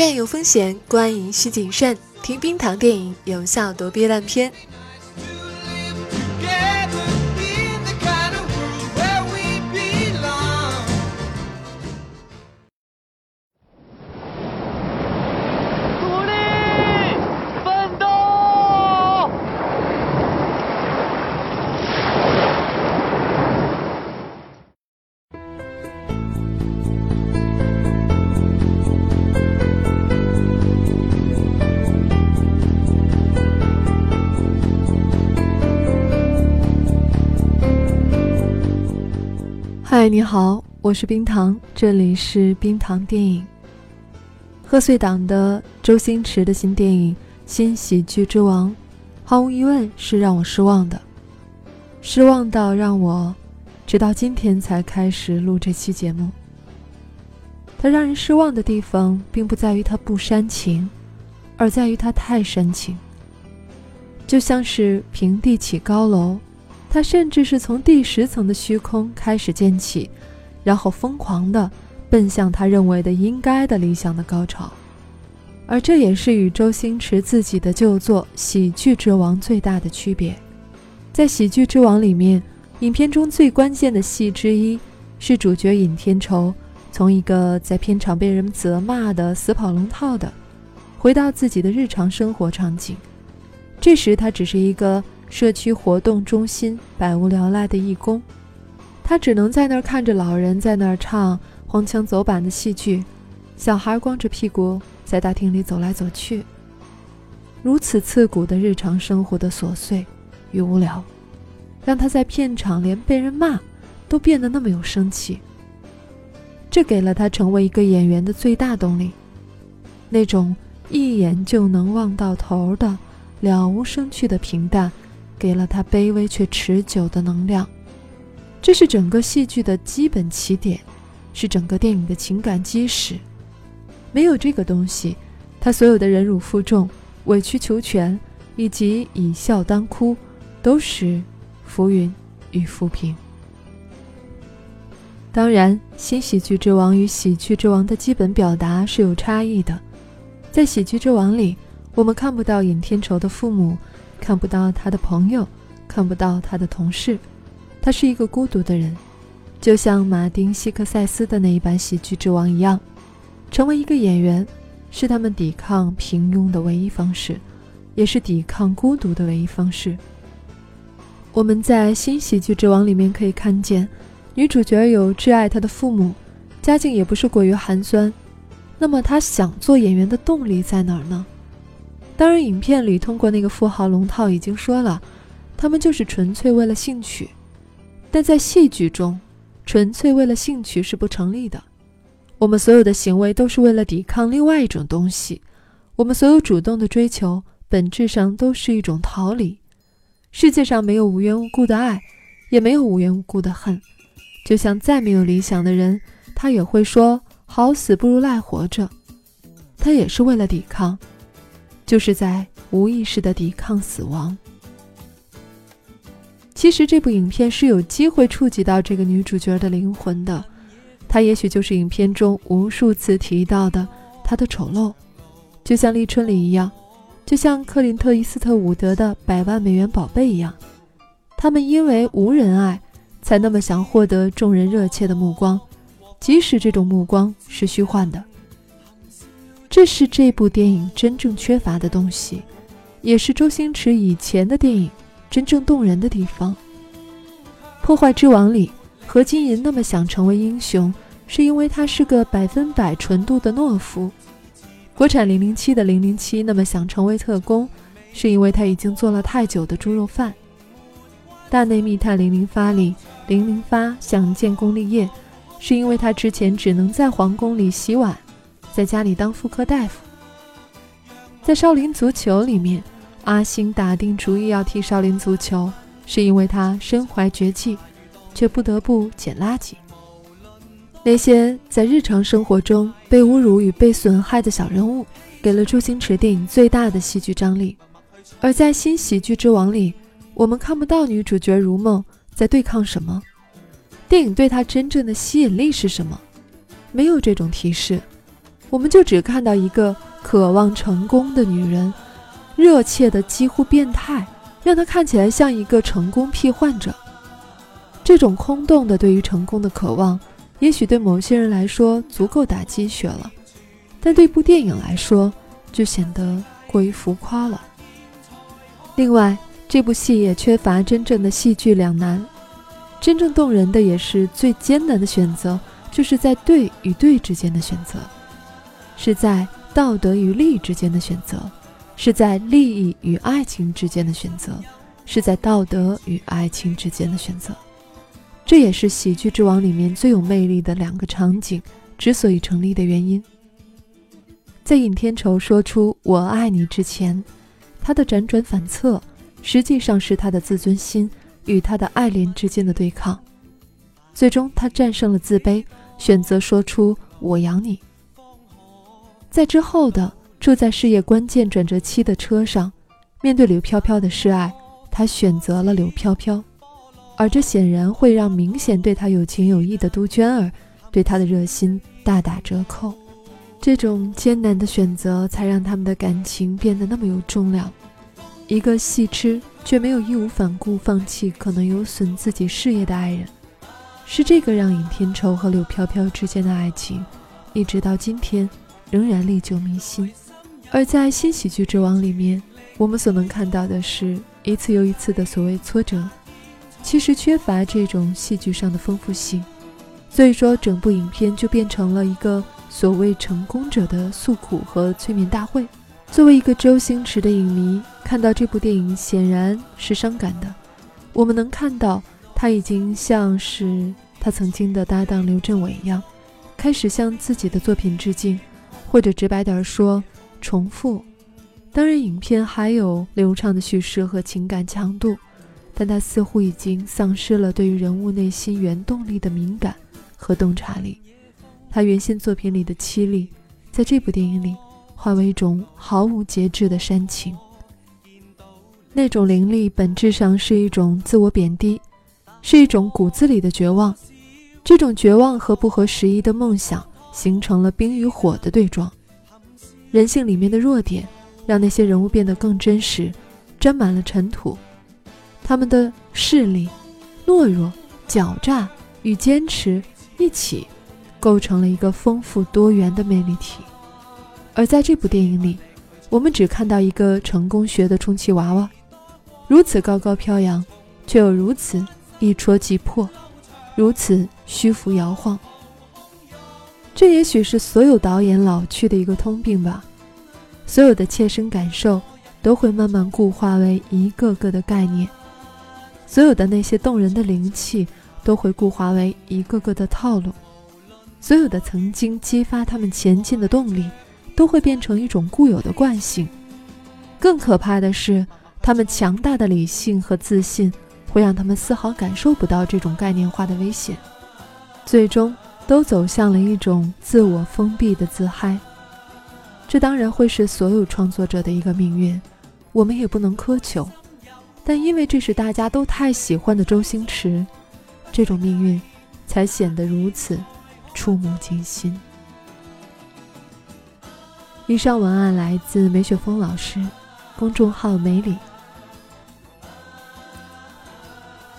院有风险，观影需谨慎。听冰糖电影，有效躲避烂片。嗨，你好，我是冰糖，这里是冰糖电影。贺岁档的周星驰的新电影《新喜剧之王》，毫无疑问是让我失望的，失望到让我直到今天才开始录这期节目。它让人失望的地方，并不在于它不煽情，而在于它太煽情，就像是平地起高楼。他甚至是从第十层的虚空开始建起，然后疯狂地奔向他认为的应该的理想的高潮，而这也是与周星驰自己的旧作《喜剧之王》最大的区别。在《喜剧之王》里面，影片中最关键的戏之一是主角尹天仇从一个在片场被人们责骂的死跑龙套的，回到自己的日常生活场景。这时他只是一个。社区活动中心百无聊赖的义工，他只能在那儿看着老人在那儿唱荒腔走板的戏剧，小孩光着屁股在大厅里走来走去。如此刺骨的日常生活的琐碎与无聊，让他在片场连被人骂都变得那么有生气。这给了他成为一个演员的最大动力，那种一眼就能望到头的了无生趣的平淡。给了他卑微却持久的能量，这是整个戏剧的基本起点，是整个电影的情感基石。没有这个东西，他所有的忍辱负重、委曲求全以及以笑当哭，都是浮云与浮萍。当然，新喜剧之王与喜剧之王的基本表达是有差异的。在喜剧之王里，我们看不到尹天仇的父母。看不到他的朋友，看不到他的同事，他是一个孤独的人，就像马丁·西克塞斯的那一版《喜剧之王》一样。成为一个演员，是他们抵抗平庸的唯一方式，也是抵抗孤独的唯一方式。我们在《新喜剧之王》里面可以看见，女主角有挚爱她的父母，家境也不是过于寒酸。那么，她想做演员的动力在哪儿呢？当然，影片里通过那个富豪龙套已经说了，他们就是纯粹为了兴趣。但在戏剧中，纯粹为了兴趣是不成立的。我们所有的行为都是为了抵抗另外一种东西。我们所有主动的追求，本质上都是一种逃离。世界上没有无缘无故的爱，也没有无缘无故的恨。就像再没有理想的人，他也会说“好死不如赖活着”。他也是为了抵抗。就是在无意识的抵抗死亡。其实这部影片是有机会触及到这个女主角的灵魂的，她也许就是影片中无数次提到的她的丑陋，就像立春里一样，就像克林特·伊斯特伍德的《百万美元宝贝》一样，他们因为无人爱，才那么想获得众人热切的目光，即使这种目光是虚幻的。这是这部电影真正缺乏的东西，也是周星驰以前的电影真正动人的地方。《破坏之王》里，何金银那么想成为英雄，是因为他是个百分百纯度的懦夫；国产《零零七》的零零七那么想成为特工，是因为他已经做了太久的猪肉饭。《大内密探零零发》里，零零发想建功立业，是因为他之前只能在皇宫里洗碗。在家里当妇科大夫，在少林足球里面，阿星打定主意要踢少林足球，是因为他身怀绝技，却不得不捡垃圾。那些在日常生活中被侮辱与被损害的小人物，给了周星驰电影最大的戏剧张力。而在新喜剧之王里，我们看不到女主角如梦在对抗什么，电影对她真正的吸引力是什么？没有这种提示。我们就只看到一个渴望成功的女人，热切的几乎变态，让她看起来像一个成功癖患者。这种空洞的对于成功的渴望，也许对某些人来说足够打鸡血了，但对部电影来说，就显得过于浮夸了。另外，这部戏也缺乏真正的戏剧两难，真正动人的也是最艰难的选择，就是在对与对之间的选择，是在道德与利益之间的选择，是在利益与爱情之间的选择，是在道德与爱情之间的选择。这也是《喜剧之王》里面最有魅力的两个场景之所以成立的原因。在尹天仇说出“我爱你”之前，他的辗转反侧，实际上是他的自尊心与他的爱恋之间的对抗。最终，他战胜了自卑，选择说出“我养你”。在之后的住在事业关键转折期的车上，面对柳飘飘的示爱，他选择了柳飘飘。而这显然会让明显对他有情有义的杜鹃儿对他的热心大打折扣。这种艰难的选择，才让他们的感情变得那么有重量。一个戏痴却没有义无反顾放弃可能有损自己事业的爱人，是这个让尹天仇和柳飘飘之间的爱情，一直到今天仍然历久弥新。而在新喜剧之王里面，我们所能看到的是一次又一次的所谓挫折。其实缺乏这种戏剧上的丰富性，所以说整部影片就变成了一个所谓成功者的诉苦和催眠大会。作为一个周星驰的影迷，看到这部电影显然是伤感的。我们能看到他已经像是他曾经的搭档刘镇伟一样，开始向自己的作品致敬，或者直白点说，重复。当然，影片还有流畅的叙事和情感强度。但他似乎已经丧失了对于人物内心原动力的敏感和洞察力，他原先作品里的凄厉，在这部电影里化为一种毫无节制的煽情。那种凌厉本质上是一种自我贬低，是一种骨子里的绝望。这种绝望和不合时宜的梦想形成了冰与火的对撞。人性里面的弱点，让那些人物变得更真实，沾满了尘土。他们的势力、懦弱、狡诈与坚持一起，构成了一个丰富多元的魅力体。而在这部电影里，我们只看到一个成功学的充气娃娃，如此高高飘扬，却又如此一戳即破，如此虚浮摇晃。这也许是所有导演老去的一个通病吧。所有的切身感受都会慢慢固化为一个个的概念。所有的那些动人的灵气都会固化为一个个的套路，所有的曾经激发他们前进的动力都会变成一种固有的惯性。更可怕的是，他们强大的理性和自信会让他们丝毫感受不到这种概念化的危险，最终都走向了一种自我封闭的自嗨。这当然会是所有创作者的一个命运，我们也不能苛求。但因为这是大家都太喜欢的周星驰，这种命运才显得如此触目惊心。以上文案来自梅雪峰老师，公众号“梅里”。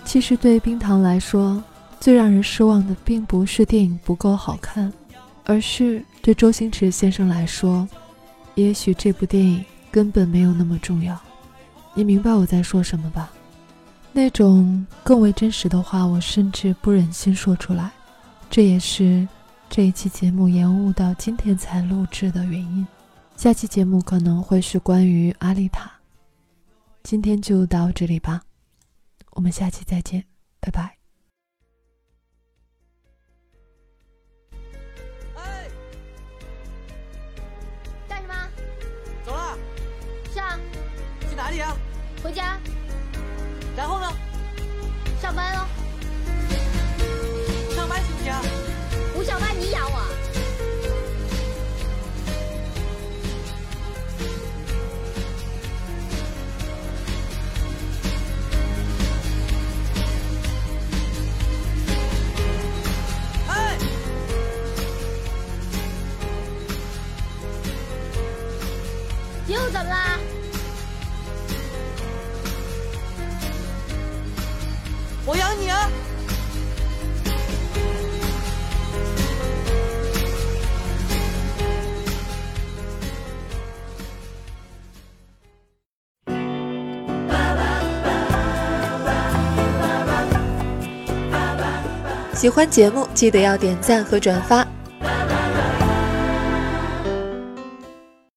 其实对冰糖来说，最让人失望的并不是电影不够好看，而是对周星驰先生来说，也许这部电影根本没有那么重要。你明白我在说什么吧？那种更为真实的话，我甚至不忍心说出来。这也是这一期节目延误到今天才录制的原因。下期节目可能会是关于阿丽塔。今天就到这里吧，我们下期再见，拜拜。哪里啊？回家。然后呢？上班喽。喜欢节目，记得要点赞和转发。